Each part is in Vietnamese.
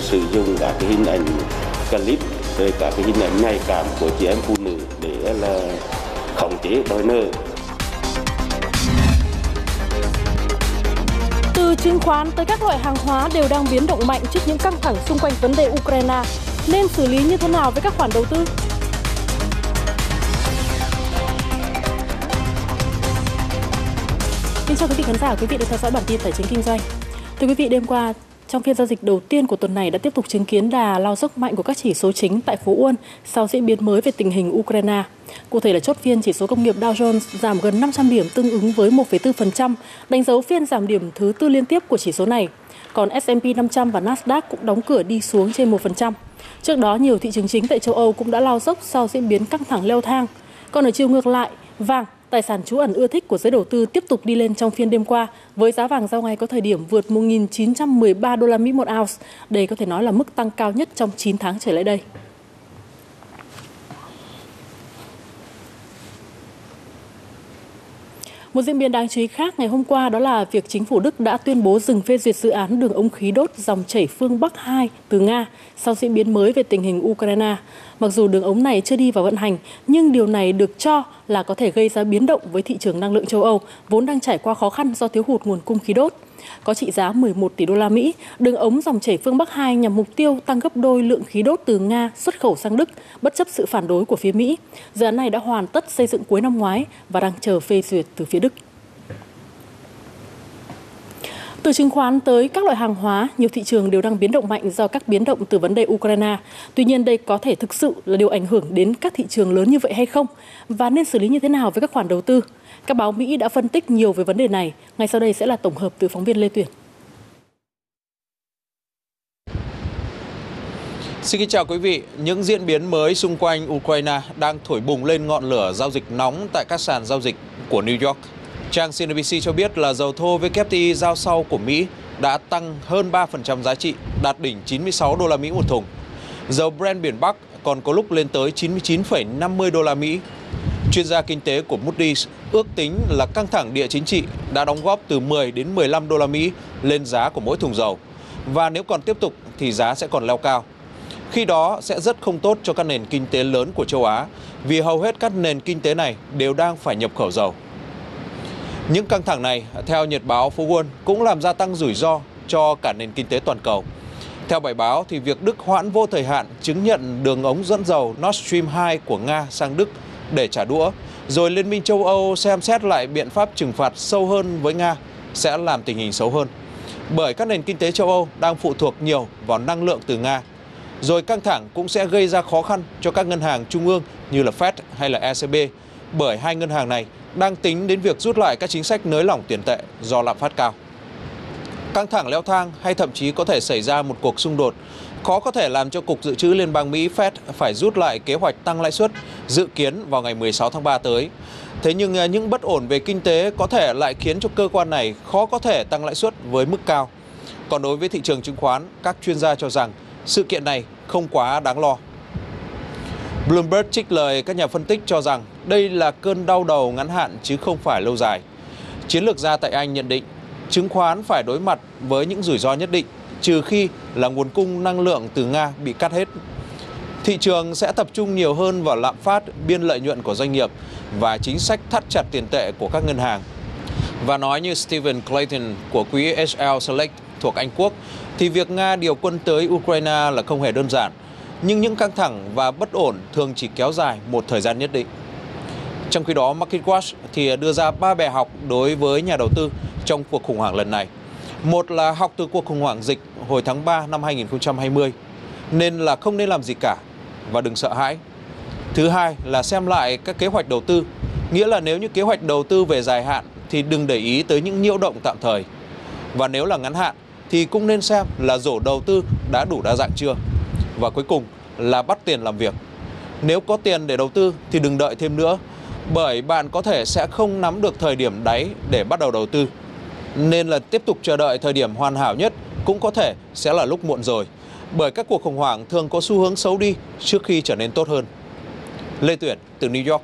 sử dụng các cái hình ảnh clip rồi các cái hình ảnh nhạy cảm của chị em phụ nữ để là khống chế đòi nợ Từ chứng khoán tới các loại hàng hóa đều đang biến động mạnh trước những căng thẳng xung quanh vấn đề Ukraine. Nên xử lý như thế nào với các khoản đầu tư? Xin chào quý vị khán giả, quý vị đang theo dõi bản tin tài chính kinh doanh. Thưa quý vị, đêm qua trong phiên giao dịch đầu tiên của tuần này đã tiếp tục chứng kiến đà lao dốc mạnh của các chỉ số chính tại phố Uôn sau diễn biến mới về tình hình Ukraine. Cụ thể là chốt phiên chỉ số công nghiệp Dow Jones giảm gần 500 điểm tương ứng với 1,4%, đánh dấu phiên giảm điểm thứ tư liên tiếp của chỉ số này. Còn S&P 500 và Nasdaq cũng đóng cửa đi xuống trên 1%. Trước đó, nhiều thị trường chính tại châu Âu cũng đã lao dốc sau diễn biến căng thẳng leo thang. Còn ở chiều ngược lại, vàng Tài sản trú ẩn ưa thích của giới đầu tư tiếp tục đi lên trong phiên đêm qua, với giá vàng giao ngay có thời điểm vượt 1.913 đô la Mỹ một ounce. Đây có thể nói là mức tăng cao nhất trong 9 tháng trở lại đây. Một diễn biến đáng chú ý khác ngày hôm qua đó là việc chính phủ Đức đã tuyên bố dừng phê duyệt dự án đường ống khí đốt dòng chảy phương Bắc 2 từ Nga sau diễn biến mới về tình hình Ukraine. Mặc dù đường ống này chưa đi vào vận hành, nhưng điều này được cho là có thể gây ra biến động với thị trường năng lượng châu Âu, vốn đang trải qua khó khăn do thiếu hụt nguồn cung khí đốt. Có trị giá 11 tỷ đô la Mỹ, đường ống dòng chảy phương Bắc 2 nhằm mục tiêu tăng gấp đôi lượng khí đốt từ Nga xuất khẩu sang Đức, bất chấp sự phản đối của phía Mỹ. Dự án này đã hoàn tất xây dựng cuối năm ngoái và đang chờ phê duyệt từ phía Đức. Từ chứng khoán tới các loại hàng hóa, nhiều thị trường đều đang biến động mạnh do các biến động từ vấn đề Ukraine. Tuy nhiên đây có thể thực sự là điều ảnh hưởng đến các thị trường lớn như vậy hay không? Và nên xử lý như thế nào với các khoản đầu tư? Các báo Mỹ đã phân tích nhiều về vấn đề này. Ngay sau đây sẽ là tổng hợp từ phóng viên Lê Tuyển. Xin kính chào quý vị. Những diễn biến mới xung quanh Ukraine đang thổi bùng lên ngọn lửa giao dịch nóng tại các sàn giao dịch của New York. Trang CNBC cho biết là dầu thô WTI giao sau của Mỹ đã tăng hơn 3% giá trị, đạt đỉnh 96 đô la Mỹ một thùng. Dầu Brent biển Bắc còn có lúc lên tới 99,50 đô la Mỹ. Chuyên gia kinh tế của Moody's ước tính là căng thẳng địa chính trị đã đóng góp từ 10 đến 15 đô la Mỹ lên giá của mỗi thùng dầu. Và nếu còn tiếp tục thì giá sẽ còn leo cao. Khi đó sẽ rất không tốt cho các nền kinh tế lớn của châu Á vì hầu hết các nền kinh tế này đều đang phải nhập khẩu dầu. Những căng thẳng này, theo Nhật báo Phố Wall, cũng làm gia tăng rủi ro cho cả nền kinh tế toàn cầu. Theo bài báo, thì việc Đức hoãn vô thời hạn chứng nhận đường ống dẫn dầu Nord Stream 2 của Nga sang Đức để trả đũa, rồi Liên minh châu Âu xem xét lại biện pháp trừng phạt sâu hơn với Nga sẽ làm tình hình xấu hơn. Bởi các nền kinh tế châu Âu đang phụ thuộc nhiều vào năng lượng từ Nga. Rồi căng thẳng cũng sẽ gây ra khó khăn cho các ngân hàng trung ương như là Fed hay là ECB, bởi hai ngân hàng này đang tính đến việc rút lại các chính sách nới lỏng tiền tệ do lạm phát cao. Căng thẳng leo thang hay thậm chí có thể xảy ra một cuộc xung đột khó có thể làm cho Cục Dự trữ Liên bang Mỹ Fed phải rút lại kế hoạch tăng lãi suất dự kiến vào ngày 16 tháng 3 tới. Thế nhưng à, những bất ổn về kinh tế có thể lại khiến cho cơ quan này khó có thể tăng lãi suất với mức cao. Còn đối với thị trường chứng khoán, các chuyên gia cho rằng sự kiện này không quá đáng lo. Bloomberg trích lời các nhà phân tích cho rằng đây là cơn đau đầu ngắn hạn chứ không phải lâu dài. Chiến lược gia tại Anh nhận định chứng khoán phải đối mặt với những rủi ro nhất định trừ khi là nguồn cung năng lượng từ Nga bị cắt hết. Thị trường sẽ tập trung nhiều hơn vào lạm phát, biên lợi nhuận của doanh nghiệp và chính sách thắt chặt tiền tệ của các ngân hàng. Và nói như Stephen Clayton của quỹ HL Select thuộc Anh Quốc, thì việc Nga điều quân tới Ukraine là không hề đơn giản – nhưng những căng thẳng và bất ổn thường chỉ kéo dài một thời gian nhất định. Trong khi đó, MarketWatch thì đưa ra ba bài học đối với nhà đầu tư trong cuộc khủng hoảng lần này. Một là học từ cuộc khủng hoảng dịch hồi tháng 3 năm 2020, nên là không nên làm gì cả và đừng sợ hãi. Thứ hai là xem lại các kế hoạch đầu tư, nghĩa là nếu như kế hoạch đầu tư về dài hạn thì đừng để ý tới những nhiễu động tạm thời. Và nếu là ngắn hạn thì cũng nên xem là rổ đầu tư đã đủ đa dạng chưa. Và cuối cùng là bắt tiền làm việc. Nếu có tiền để đầu tư thì đừng đợi thêm nữa, bởi bạn có thể sẽ không nắm được thời điểm đáy để bắt đầu đầu tư. Nên là tiếp tục chờ đợi thời điểm hoàn hảo nhất cũng có thể sẽ là lúc muộn rồi, bởi các cuộc khủng hoảng thường có xu hướng xấu đi trước khi trở nên tốt hơn. Lê Tuyển từ New York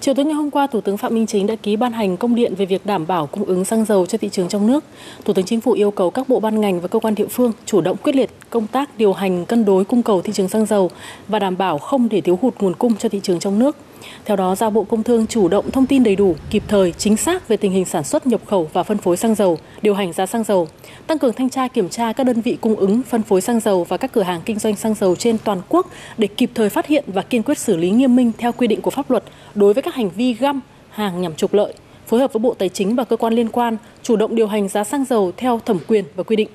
Chiều tối ngày hôm qua, Thủ tướng Phạm Minh Chính đã ký ban hành công điện về việc đảm bảo cung ứng xăng dầu cho thị trường trong nước. Thủ tướng Chính phủ yêu cầu các bộ ban ngành và cơ quan địa phương chủ động quyết liệt công tác điều hành cân đối cung cầu thị trường xăng dầu và đảm bảo không để thiếu hụt nguồn cung cho thị trường trong nước. Theo đó, giao Bộ Công Thương chủ động thông tin đầy đủ, kịp thời, chính xác về tình hình sản xuất, nhập khẩu và phân phối xăng dầu, điều hành giá xăng dầu, tăng cường thanh tra kiểm tra các đơn vị cung ứng, phân phối xăng dầu và các cửa hàng kinh doanh xăng dầu trên toàn quốc để kịp thời phát hiện và kiên quyết xử lý nghiêm minh theo quy định của pháp luật đối với các hành vi găm hàng nhằm trục lợi, phối hợp với Bộ Tài chính và cơ quan liên quan chủ động điều hành giá xăng dầu theo thẩm quyền và quy định.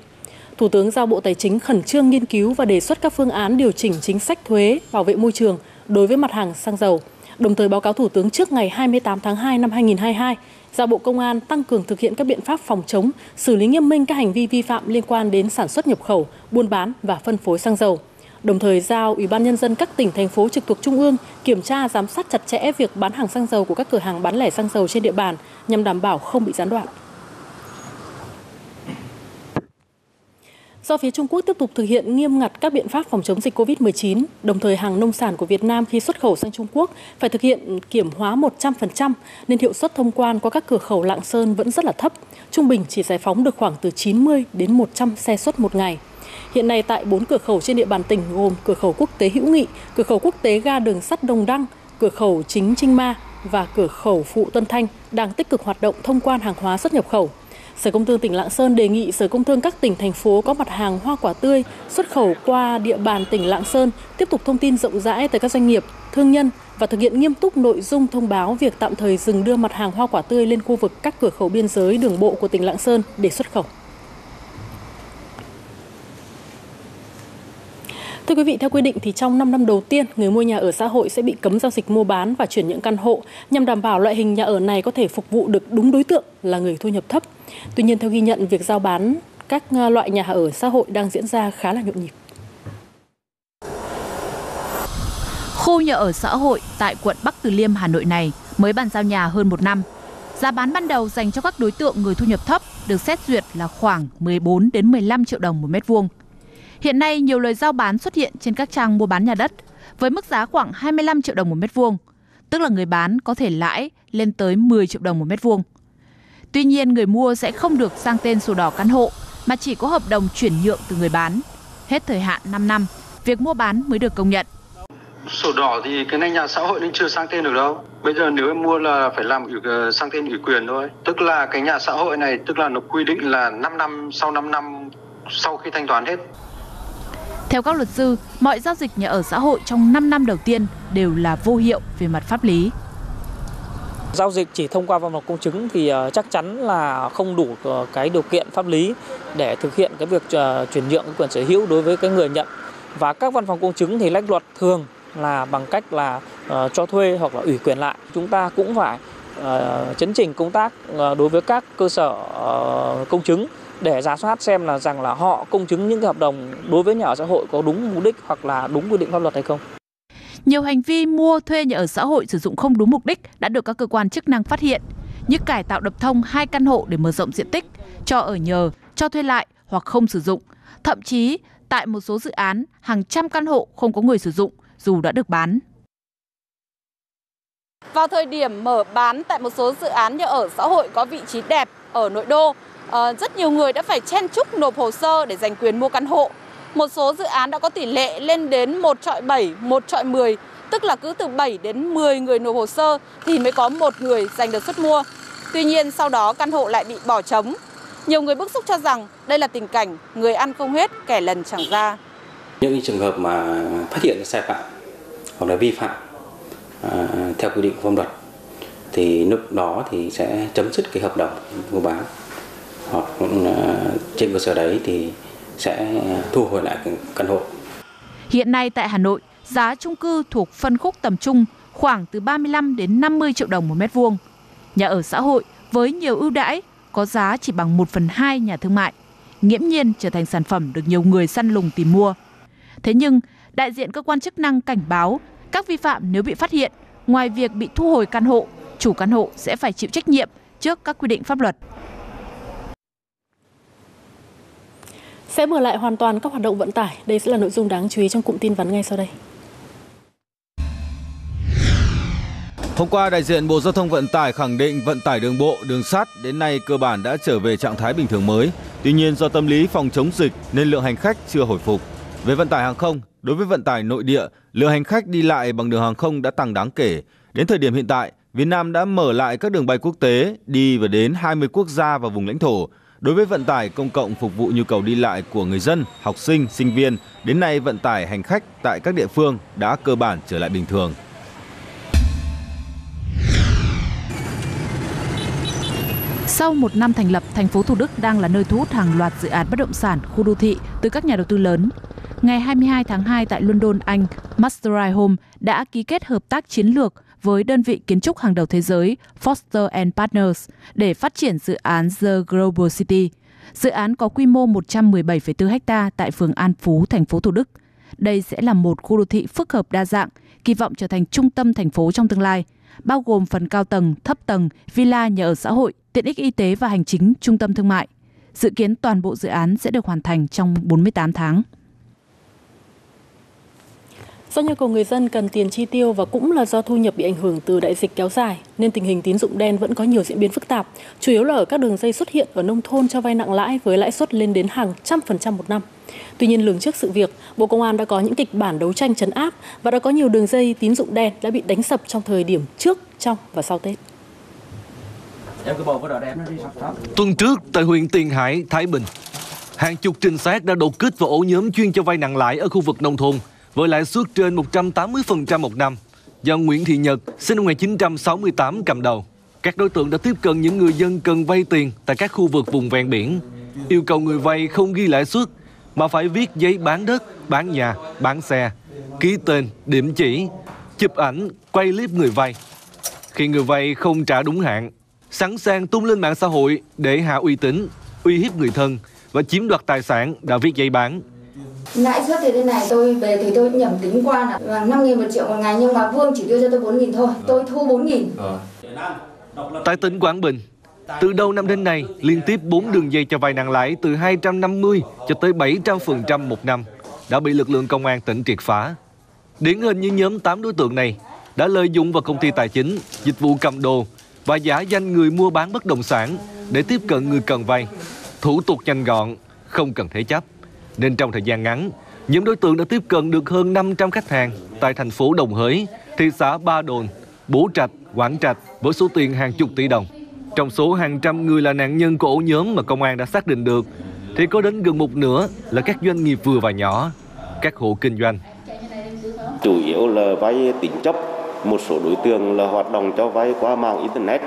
Thủ tướng giao Bộ Tài chính khẩn trương nghiên cứu và đề xuất các phương án điều chỉnh chính sách thuế bảo vệ môi trường đối với mặt hàng xăng dầu đồng thời báo cáo Thủ tướng trước ngày 28 tháng 2 năm 2022, giao Bộ Công an tăng cường thực hiện các biện pháp phòng chống, xử lý nghiêm minh các hành vi vi phạm liên quan đến sản xuất nhập khẩu, buôn bán và phân phối xăng dầu. Đồng thời giao Ủy ban nhân dân các tỉnh thành phố trực thuộc trung ương kiểm tra giám sát chặt chẽ việc bán hàng xăng dầu của các cửa hàng bán lẻ xăng dầu trên địa bàn nhằm đảm bảo không bị gián đoạn. Do phía Trung Quốc tiếp tục thực hiện nghiêm ngặt các biện pháp phòng chống dịch COVID-19, đồng thời hàng nông sản của Việt Nam khi xuất khẩu sang Trung Quốc phải thực hiện kiểm hóa 100%, nên hiệu suất thông quan qua các cửa khẩu Lạng Sơn vẫn rất là thấp, trung bình chỉ giải phóng được khoảng từ 90 đến 100 xe xuất một ngày. Hiện nay tại 4 cửa khẩu trên địa bàn tỉnh gồm cửa khẩu quốc tế Hữu Nghị, cửa khẩu quốc tế ga đường sắt Đồng Đăng, cửa khẩu chính Trinh Ma và cửa khẩu phụ Tân Thanh đang tích cực hoạt động thông quan hàng hóa xuất nhập khẩu. Sở Công Thương tỉnh Lạng Sơn đề nghị Sở Công Thương các tỉnh thành phố có mặt hàng hoa quả tươi xuất khẩu qua địa bàn tỉnh Lạng Sơn tiếp tục thông tin rộng rãi tới các doanh nghiệp, thương nhân và thực hiện nghiêm túc nội dung thông báo việc tạm thời dừng đưa mặt hàng hoa quả tươi lên khu vực các cửa khẩu biên giới đường bộ của tỉnh Lạng Sơn để xuất khẩu. Thưa quý vị, theo quy định thì trong 5 năm đầu tiên, người mua nhà ở xã hội sẽ bị cấm giao dịch mua bán và chuyển nhượng căn hộ nhằm đảm bảo loại hình nhà ở này có thể phục vụ được đúng đối tượng là người thu nhập thấp. Tuy nhiên, theo ghi nhận, việc giao bán các à, loại nhà ở xã hội đang diễn ra khá là nhộn nhịp. Khu nhà ở xã hội tại quận Bắc Từ Liêm, Hà Nội này mới bàn giao nhà hơn một năm. Giá bán ban đầu dành cho các đối tượng người thu nhập thấp được xét duyệt là khoảng 14 đến 15 triệu đồng một mét vuông. Hiện nay, nhiều lời giao bán xuất hiện trên các trang mua bán nhà đất với mức giá khoảng 25 triệu đồng một mét vuông, tức là người bán có thể lãi lên tới 10 triệu đồng một mét vuông. Tuy nhiên, người mua sẽ không được sang tên sổ đỏ căn hộ mà chỉ có hợp đồng chuyển nhượng từ người bán. Hết thời hạn 5 năm, việc mua bán mới được công nhận. Sổ đỏ thì cái này nhà xã hội nên chưa sang tên được đâu. Bây giờ nếu em mua là phải làm ủy, ờ, sang tên ủy quyền thôi. Tức là cái nhà xã hội này tức là nó quy định là 5 năm sau 5 năm sau khi thanh toán hết theo các luật sư, mọi giao dịch nhà ở xã hội trong 5 năm đầu tiên đều là vô hiệu về mặt pháp lý. Giao dịch chỉ thông qua văn phòng công chứng thì ờ, chắc chắn là không đủ ờ, cái điều kiện pháp lý để thực hiện cái việc ờ, chuyển nhượng quyền sở hữu đối với cái người nhận. Và các văn phòng công chứng thì lách luật thường là bằng cách là cho thuê hoặc là ủy quyền lại. Chúng ta cũng phải chấn chỉnh công tác đối với các cơ sở công chứng để giả soát xem là rằng là họ công chứng những cái hợp đồng đối với nhà ở xã hội có đúng mục đích hoặc là đúng quy định pháp luật hay không. Nhiều hành vi mua thuê nhà ở xã hội sử dụng không đúng mục đích đã được các cơ quan chức năng phát hiện, như cải tạo đập thông hai căn hộ để mở rộng diện tích, cho ở nhờ, cho thuê lại hoặc không sử dụng. Thậm chí, tại một số dự án, hàng trăm căn hộ không có người sử dụng dù đã được bán. Vào thời điểm mở bán tại một số dự án nhà ở xã hội có vị trí đẹp ở nội đô, ờ, rất nhiều người đã phải chen chúc nộp hồ sơ để giành quyền mua căn hộ. Một số dự án đã có tỷ lệ lên đến 1 trọi 7, 1 trọi 10, tức là cứ từ 7 đến 10 người nộp hồ sơ thì mới có một người giành được suất mua. Tuy nhiên sau đó căn hộ lại bị bỏ trống. Nhiều người bức xúc cho rằng đây là tình cảnh người ăn không hết, kẻ lần chẳng ra. Những trường hợp mà phát hiện sai phạm hoặc là vi phạm À, theo quy định của pháp luật thì lúc đó thì sẽ chấm dứt cái hợp đồng mua bán hoặc à, trên cơ sở đấy thì sẽ thu hồi lại căn hộ. Hiện nay tại Hà Nội, giá chung cư thuộc phân khúc tầm trung khoảng từ 35 đến 50 triệu đồng một mét vuông. Nhà ở xã hội với nhiều ưu đãi có giá chỉ bằng 1 phần 2 nhà thương mại, nghiễm nhiên trở thành sản phẩm được nhiều người săn lùng tìm mua. Thế nhưng, đại diện cơ quan chức năng cảnh báo các vi phạm nếu bị phát hiện, ngoài việc bị thu hồi căn hộ, chủ căn hộ sẽ phải chịu trách nhiệm trước các quy định pháp luật. Sẽ mở lại hoàn toàn các hoạt động vận tải. Đây sẽ là nội dung đáng chú ý trong cụm tin vắn ngay sau đây. Hôm qua, đại diện Bộ Giao thông Vận tải khẳng định vận tải đường bộ, đường sắt đến nay cơ bản đã trở về trạng thái bình thường mới. Tuy nhiên, do tâm lý phòng chống dịch nên lượng hành khách chưa hồi phục. Về vận tải hàng không, đối với vận tải nội địa, lượng hành khách đi lại bằng đường hàng không đã tăng đáng kể. Đến thời điểm hiện tại, Việt Nam đã mở lại các đường bay quốc tế đi và đến 20 quốc gia và vùng lãnh thổ. Đối với vận tải công cộng phục vụ nhu cầu đi lại của người dân, học sinh, sinh viên, đến nay vận tải hành khách tại các địa phương đã cơ bản trở lại bình thường. Sau một năm thành lập, thành phố Thủ Đức đang là nơi thu hút hàng loạt dự án bất động sản, khu đô thị từ các nhà đầu tư lớn. Ngày 22 tháng 2 tại London, Anh, Masterai Home đã ký kết hợp tác chiến lược với đơn vị kiến trúc hàng đầu thế giới Foster and Partners để phát triển dự án The Global City. Dự án có quy mô 117,4 ha tại phường An Phú, thành phố Thủ Đức. Đây sẽ là một khu đô thị phức hợp đa dạng, kỳ vọng trở thành trung tâm thành phố trong tương lai, bao gồm phần cao tầng, thấp tầng, villa nhà ở xã hội, tiện ích y tế và hành chính, trung tâm thương mại. Dự kiến toàn bộ dự án sẽ được hoàn thành trong 48 tháng. Do nhu cầu người dân cần tiền chi tiêu và cũng là do thu nhập bị ảnh hưởng từ đại dịch kéo dài, nên tình hình tín dụng đen vẫn có nhiều diễn biến phức tạp, chủ yếu là ở các đường dây xuất hiện ở nông thôn cho vay nặng lãi với lãi suất lên đến hàng trăm phần trăm một năm. Tuy nhiên, lường trước sự việc, Bộ Công an đã có những kịch bản đấu tranh chấn áp và đã có nhiều đường dây tín dụng đen đã bị đánh sập trong thời điểm trước, trong và sau Tết. Tuần trước, tại huyện Tiền Hải, Thái Bình, hàng chục trinh sát đã đột kích vào ổ nhóm chuyên cho vay nặng lãi ở khu vực nông thôn với lãi suất trên 180% một năm do Nguyễn Thị Nhật, sinh năm 1968 cầm đầu. Các đối tượng đã tiếp cận những người dân cần vay tiền tại các khu vực vùng ven biển, yêu cầu người vay không ghi lãi suất mà phải viết giấy bán đất, bán nhà, bán xe, ký tên, điểm chỉ, chụp ảnh, quay clip người vay. Khi người vay không trả đúng hạn, sẵn sàng tung lên mạng xã hội để hạ uy tín, uy hiếp người thân và chiếm đoạt tài sản đã viết giấy bán. Lãi suất thì thế này tôi về thì tôi nhẩm tính qua là 5 nghìn một triệu một ngày nhưng mà Vương chỉ đưa cho tôi 4 nghìn thôi. Tôi thu 4 nghìn. Tại tỉnh Quảng Bình, từ đầu năm đến nay, liên tiếp 4 đường dây cho vay nặng lãi từ 250 cho tới 700% một năm đã bị lực lượng công an tỉnh triệt phá. Điển hình như nhóm 8 đối tượng này đã lợi dụng vào công ty tài chính, dịch vụ cầm đồ và giả danh người mua bán bất động sản để tiếp cận người cần vay. Thủ tục nhanh gọn, không cần thế chấp. Nên trong thời gian ngắn, nhóm đối tượng đã tiếp cận được hơn 500 khách hàng tại thành phố Đồng Hới, thị xã Ba Đồn, Bố Trạch, Quảng Trạch với số tiền hàng chục tỷ đồng. Trong số hàng trăm người là nạn nhân của ổ nhóm mà công an đã xác định được, thì có đến gần một nửa là các doanh nghiệp vừa và nhỏ, các hộ kinh doanh. Chủ yếu là vay tín chấp, một số đối tượng là hoạt động cho vay qua mạng internet,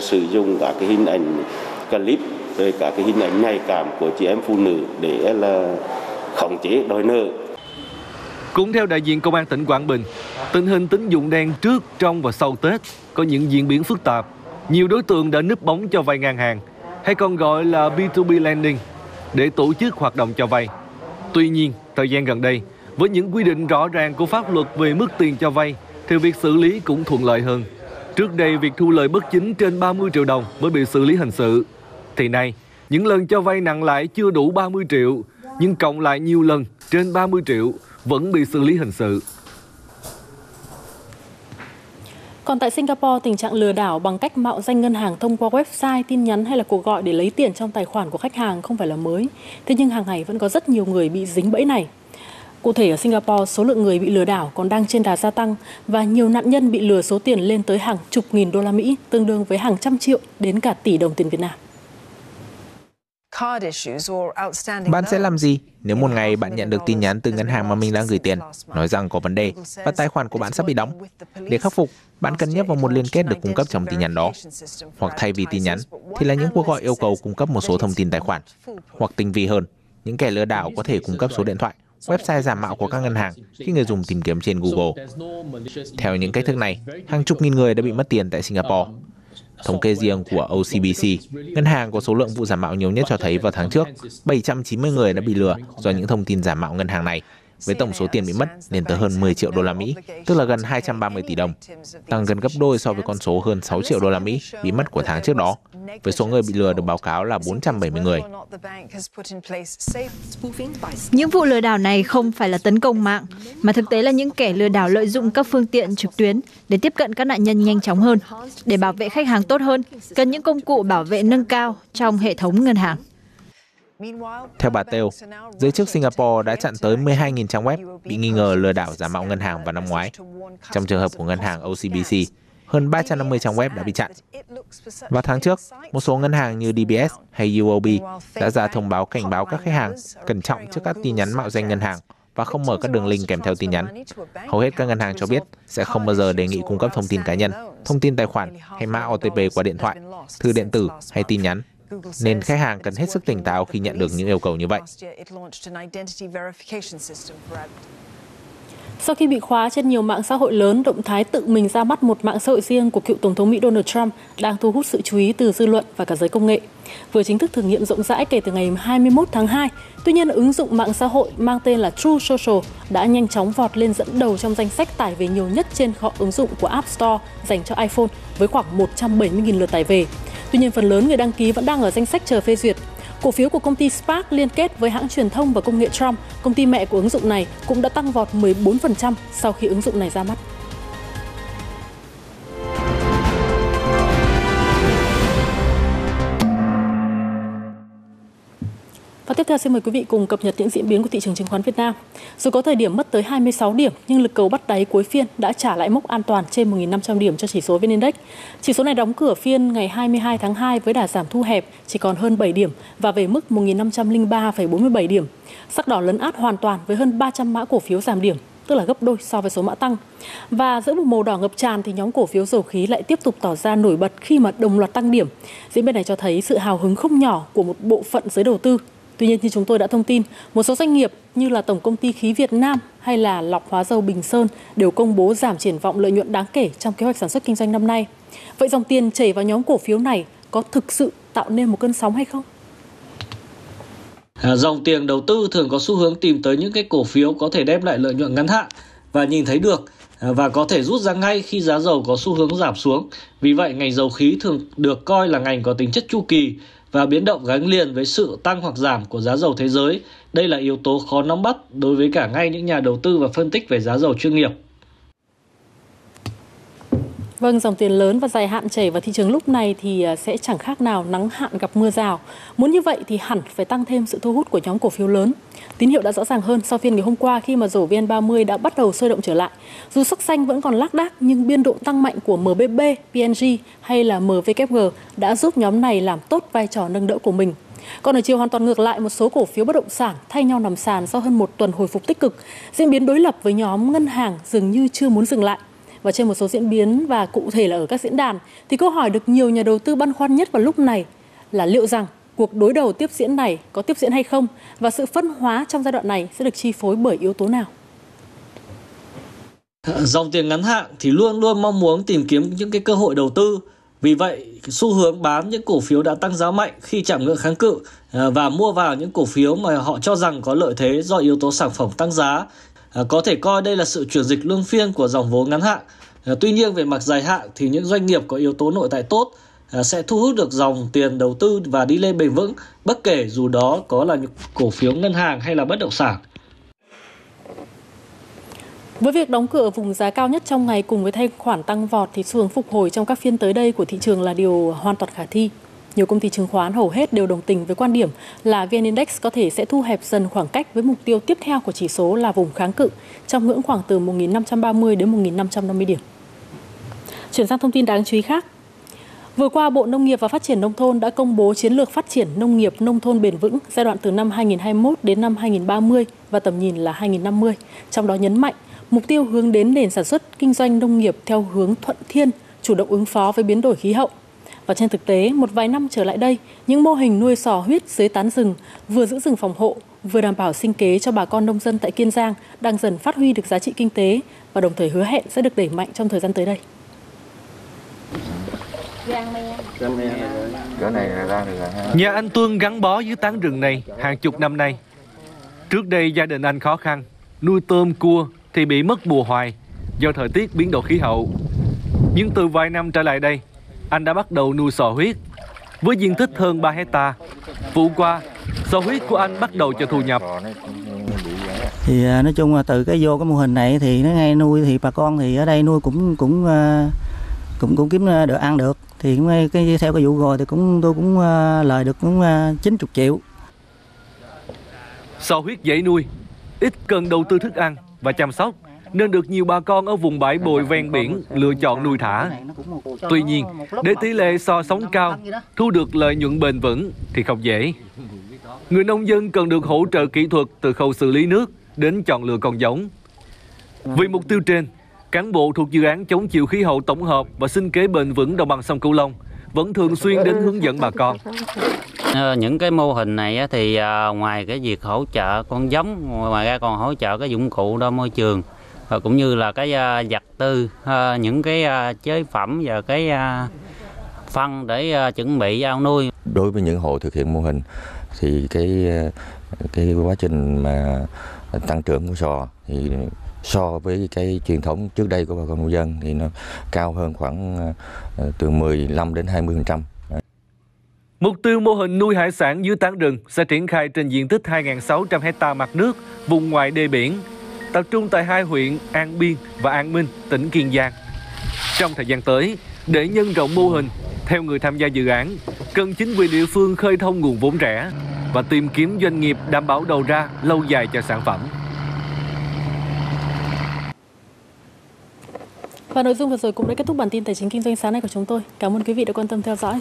sử dụng các cái hình ảnh clip rồi cả cái hình ảnh nhạy cảm của chị em phụ nữ để là khống chế đòi nợ. Cũng theo đại diện Công an tỉnh Quảng Bình, tình hình tín dụng đen trước, trong và sau Tết có những diễn biến phức tạp. Nhiều đối tượng đã núp bóng cho vay ngang hàng, hay còn gọi là B2B lending, để tổ chức hoạt động cho vay. Tuy nhiên, thời gian gần đây, với những quy định rõ ràng của pháp luật về mức tiền cho vay, thì việc xử lý cũng thuận lợi hơn. Trước đây, việc thu lợi bất chính trên 30 triệu đồng mới bị xử lý hình sự. Thì nay, những lần cho vay nặng lãi chưa đủ 30 triệu, nhưng cộng lại nhiều lần trên 30 triệu vẫn bị xử lý hình sự. Còn tại Singapore, tình trạng lừa đảo bằng cách mạo danh ngân hàng thông qua website, tin nhắn hay là cuộc gọi để lấy tiền trong tài khoản của khách hàng không phải là mới. Thế nhưng hàng ngày vẫn có rất nhiều người bị dính bẫy này. Cụ thể ở Singapore, số lượng người bị lừa đảo còn đang trên đà gia tăng và nhiều nạn nhân bị lừa số tiền lên tới hàng chục nghìn đô la Mỹ, tương đương với hàng trăm triệu đến cả tỷ đồng tiền Việt Nam. Bạn sẽ làm gì nếu một ngày bạn nhận được tin nhắn từ ngân hàng mà mình đang gửi tiền, nói rằng có vấn đề và tài khoản của bạn sắp bị đóng? Để khắc phục, bạn cần nhấp vào một liên kết được cung cấp trong tin nhắn đó. Hoặc thay vì tin nhắn, thì là những cuộc gọi yêu cầu cung cấp một số thông tin tài khoản. Hoặc tinh vi hơn, những kẻ lừa đảo có thể cung cấp số điện thoại, website giả mạo của các ngân hàng khi người dùng tìm kiếm trên Google. Theo những cách thức này, hàng chục nghìn người đã bị mất tiền tại Singapore. Thống kê riêng của OCBC, ngân hàng có số lượng vụ giả mạo nhiều nhất cho thấy vào tháng trước, 790 người đã bị lừa do những thông tin giả mạo ngân hàng này, với tổng số tiền bị mất lên tới hơn 10 triệu đô la Mỹ, tức là gần 230 tỷ đồng, tăng gần gấp đôi so với con số hơn 6 triệu đô la Mỹ bị mất của tháng trước đó với số người bị lừa được báo cáo là 470 người. Những vụ lừa đảo này không phải là tấn công mạng, mà thực tế là những kẻ lừa đảo lợi dụng các phương tiện trực tuyến để tiếp cận các nạn nhân nhanh chóng hơn. Để bảo vệ khách hàng tốt hơn, cần những công cụ bảo vệ nâng cao trong hệ thống ngân hàng. Theo bà Teo, giới chức Singapore đã chặn tới 12.000 trang web bị nghi ngờ lừa đảo giả mạo ngân hàng vào năm ngoái. Trong trường hợp của ngân hàng OCBC, hơn 350 trang web đã bị chặn. Vào tháng trước, một số ngân hàng như DBS hay UOB đã ra thông báo cảnh báo các khách hàng cẩn trọng trước các tin nhắn mạo danh ngân hàng và không mở các đường link kèm theo tin nhắn. Hầu hết các ngân hàng cho biết sẽ không bao giờ đề nghị cung cấp thông tin cá nhân, thông tin tài khoản hay mã OTP qua điện thoại, thư điện tử hay tin nhắn nên khách hàng cần hết sức tỉnh táo khi nhận được những yêu cầu như vậy. Sau khi bị khóa trên nhiều mạng xã hội lớn, động thái tự mình ra mắt một mạng xã hội riêng của cựu Tổng thống Mỹ Donald Trump đang thu hút sự chú ý từ dư luận và cả giới công nghệ. Vừa chính thức thử nghiệm rộng rãi kể từ ngày 21 tháng 2, tuy nhiên ứng dụng mạng xã hội mang tên là True Social đã nhanh chóng vọt lên dẫn đầu trong danh sách tải về nhiều nhất trên kho ứng dụng của App Store dành cho iPhone với khoảng 170.000 lượt tải về. Tuy nhiên, phần lớn người đăng ký vẫn đang ở danh sách chờ phê duyệt. Cổ phiếu của công ty Spark liên kết với hãng truyền thông và công nghệ Trump, công ty mẹ của ứng dụng này, cũng đã tăng vọt 14% sau khi ứng dụng này ra mắt. Tiếp theo xin mời quý vị cùng cập nhật những diễn biến của thị trường chứng khoán Việt Nam. Dù có thời điểm mất tới 26 điểm, nhưng lực cầu bắt đáy cuối phiên đã trả lại mốc an toàn trên 1.500 điểm cho chỉ số VN Index. Chỉ số này đóng cửa phiên ngày 22 tháng 2 với đà giảm thu hẹp chỉ còn hơn 7 điểm và về mức 1.503,47 điểm. Sắc đỏ lấn át hoàn toàn với hơn 300 mã cổ phiếu giảm điểm, tức là gấp đôi so với số mã tăng. Và giữa một màu đỏ ngập tràn thì nhóm cổ phiếu dầu khí lại tiếp tục tỏ ra nổi bật khi mà đồng loạt tăng điểm. Diễn biến này cho thấy sự hào hứng không nhỏ của một bộ phận giới đầu tư Tuy nhiên như chúng tôi đã thông tin, một số doanh nghiệp như là Tổng công ty khí Việt Nam hay là lọc hóa dầu Bình Sơn đều công bố giảm triển vọng lợi nhuận đáng kể trong kế hoạch sản xuất kinh doanh năm nay. Vậy dòng tiền chảy vào nhóm cổ phiếu này có thực sự tạo nên một cơn sóng hay không? À, dòng tiền đầu tư thường có xu hướng tìm tới những cái cổ phiếu có thể đem lại lợi nhuận ngắn hạn và nhìn thấy được à, và có thể rút ra ngay khi giá dầu có xu hướng giảm xuống. Vì vậy, ngành dầu khí thường được coi là ngành có tính chất chu kỳ và biến động gắn liền với sự tăng hoặc giảm của giá dầu thế giới. Đây là yếu tố khó nắm bắt đối với cả ngay những nhà đầu tư và phân tích về giá dầu chuyên nghiệp. Vâng, dòng tiền lớn và dài hạn chảy vào thị trường lúc này thì à, sẽ chẳng khác nào nắng hạn gặp mưa rào. Muốn như vậy thì hẳn phải tăng thêm sự thu hút của nhóm cổ phiếu lớn. Tín hiệu đã rõ ràng hơn sau phiên ngày hôm qua khi mà rổ VN30 đã bắt đầu sôi động trở lại. Dù sắc xanh vẫn còn lác đác nhưng biên độ tăng mạnh của MBB, PNG hay là MVKG đã giúp nhóm này làm tốt vai trò nâng đỡ của mình. Còn ở chiều hoàn toàn ngược lại, một số cổ phiếu bất động sản thay nhau nằm sàn sau hơn một tuần hồi phục tích cực. Diễn biến đối lập với nhóm ngân hàng dường như chưa muốn dừng lại và trên một số diễn biến và cụ thể là ở các diễn đàn thì câu hỏi được nhiều nhà đầu tư băn khoăn nhất vào lúc này là liệu rằng cuộc đối đầu tiếp diễn này có tiếp diễn hay không và sự phân hóa trong giai đoạn này sẽ được chi phối bởi yếu tố nào? Dòng tiền ngắn hạn thì luôn luôn mong muốn tìm kiếm những cái cơ hội đầu tư. Vì vậy, xu hướng bán những cổ phiếu đã tăng giá mạnh khi chạm ngưỡng kháng cự à, và mua vào những cổ phiếu mà họ cho rằng có lợi thế do yếu tố sản phẩm tăng giá Ờ, có thể coi đây là sự chuyển dịch luân phiên của dòng vốn ngắn hạn. Ờ, tuy nhiên về mặt dài hạn thì những doanh nghiệp có yếu tố nội tại tốt ờ, sẽ thu hút được dòng tiền đầu tư và đi lên bền vững, bất kể dù đó có là những cổ phiếu ngân hàng hay là bất động sản. Với việc đóng cửa vùng giá cao nhất trong ngày cùng với thanh khoản tăng vọt thì xu hướng phục hồi trong các phiên tới đây của thị trường là điều hoàn toàn khả thi. Nhiều công ty chứng khoán hầu hết đều đồng tình với quan điểm là VN Index có thể sẽ thu hẹp dần khoảng cách với mục tiêu tiếp theo của chỉ số là vùng kháng cự trong ngưỡng khoảng từ 1.530 đến 1.550 điểm. Chuyển sang thông tin đáng chú ý khác. Vừa qua, Bộ Nông nghiệp và Phát triển Nông thôn đã công bố chiến lược phát triển nông nghiệp nông thôn bền vững giai đoạn từ năm 2021 đến năm 2030 và tầm nhìn là 2050. Trong đó nhấn mạnh, mục tiêu hướng đến nền sản xuất kinh doanh nông nghiệp theo hướng thuận thiên, chủ động ứng phó với biến đổi khí hậu, và trên thực tế, một vài năm trở lại đây, những mô hình nuôi sò huyết dưới tán rừng vừa giữ rừng phòng hộ, vừa đảm bảo sinh kế cho bà con nông dân tại Kiên Giang đang dần phát huy được giá trị kinh tế và đồng thời hứa hẹn sẽ được đẩy mạnh trong thời gian tới đây. Nhà anh Tuân gắn bó với tán rừng này hàng chục năm nay. Trước đây gia đình anh khó khăn, nuôi tôm cua thì bị mất mùa hoài do thời tiết biến đổi khí hậu. Nhưng từ vài năm trở lại đây, anh đã bắt đầu nuôi sò huyết. với diện tích hơn 3 hecta. Vụ qua, sò huyết của anh bắt đầu cho thu nhập. Thì à, nói chung là từ cái vô cái mô hình này thì nó ngay nuôi thì bà con thì ở đây nuôi cũng cũng à, cũng cũng kiếm được ăn được. Thì cũng, cái theo cái vụ rồi thì cũng tôi cũng à, lời được cũng 90 triệu. Sò huyết dễ nuôi, ít cần đầu tư thức ăn và chăm sóc nên được nhiều bà con ở vùng bãi bồi ven biển lựa chọn nuôi thả. Tuy nhiên, để tỷ lệ so sống cao, thu được lợi nhuận bền vững thì không dễ. Người nông dân cần được hỗ trợ kỹ thuật từ khâu xử lý nước đến chọn lựa con giống. Vì mục tiêu trên, cán bộ thuộc dự án chống chịu khí hậu tổng hợp và sinh kế bền vững đồng bằng sông Cửu Long vẫn thường xuyên đến hướng dẫn bà con. Ờ, những cái mô hình này thì à, ngoài cái việc hỗ trợ con giống, ngoài ra còn hỗ trợ cái dụng cụ đo môi trường và cũng như là cái à, vật tư, à, những cái chế phẩm và cái phân để chuẩn bị ao nuôi. Đối với những hộ thực hiện mô hình thì cái cái quá trình mà tăng trưởng của sò thì so với cái truyền thống trước đây của bà con nông dân thì nó cao hơn khoảng từ 15 đến 20%. Mục tiêu mô hình nuôi hải sản dưới tán rừng sẽ triển khai trên diện tích 2.600 hecta mặt nước vùng ngoài đê biển, tập trung tại hai huyện An Biên và An Minh, tỉnh Kiên Giang. Trong thời gian tới, để nhân rộng mô hình, theo người tham gia dự án, cần chính quyền địa phương khơi thông nguồn vốn rẻ và tìm kiếm doanh nghiệp đảm bảo đầu ra lâu dài cho sản phẩm. Và nội dung vừa rồi cũng đã kết thúc bản tin tài chính kinh doanh sáng nay của chúng tôi. Cảm ơn quý vị đã quan tâm theo dõi.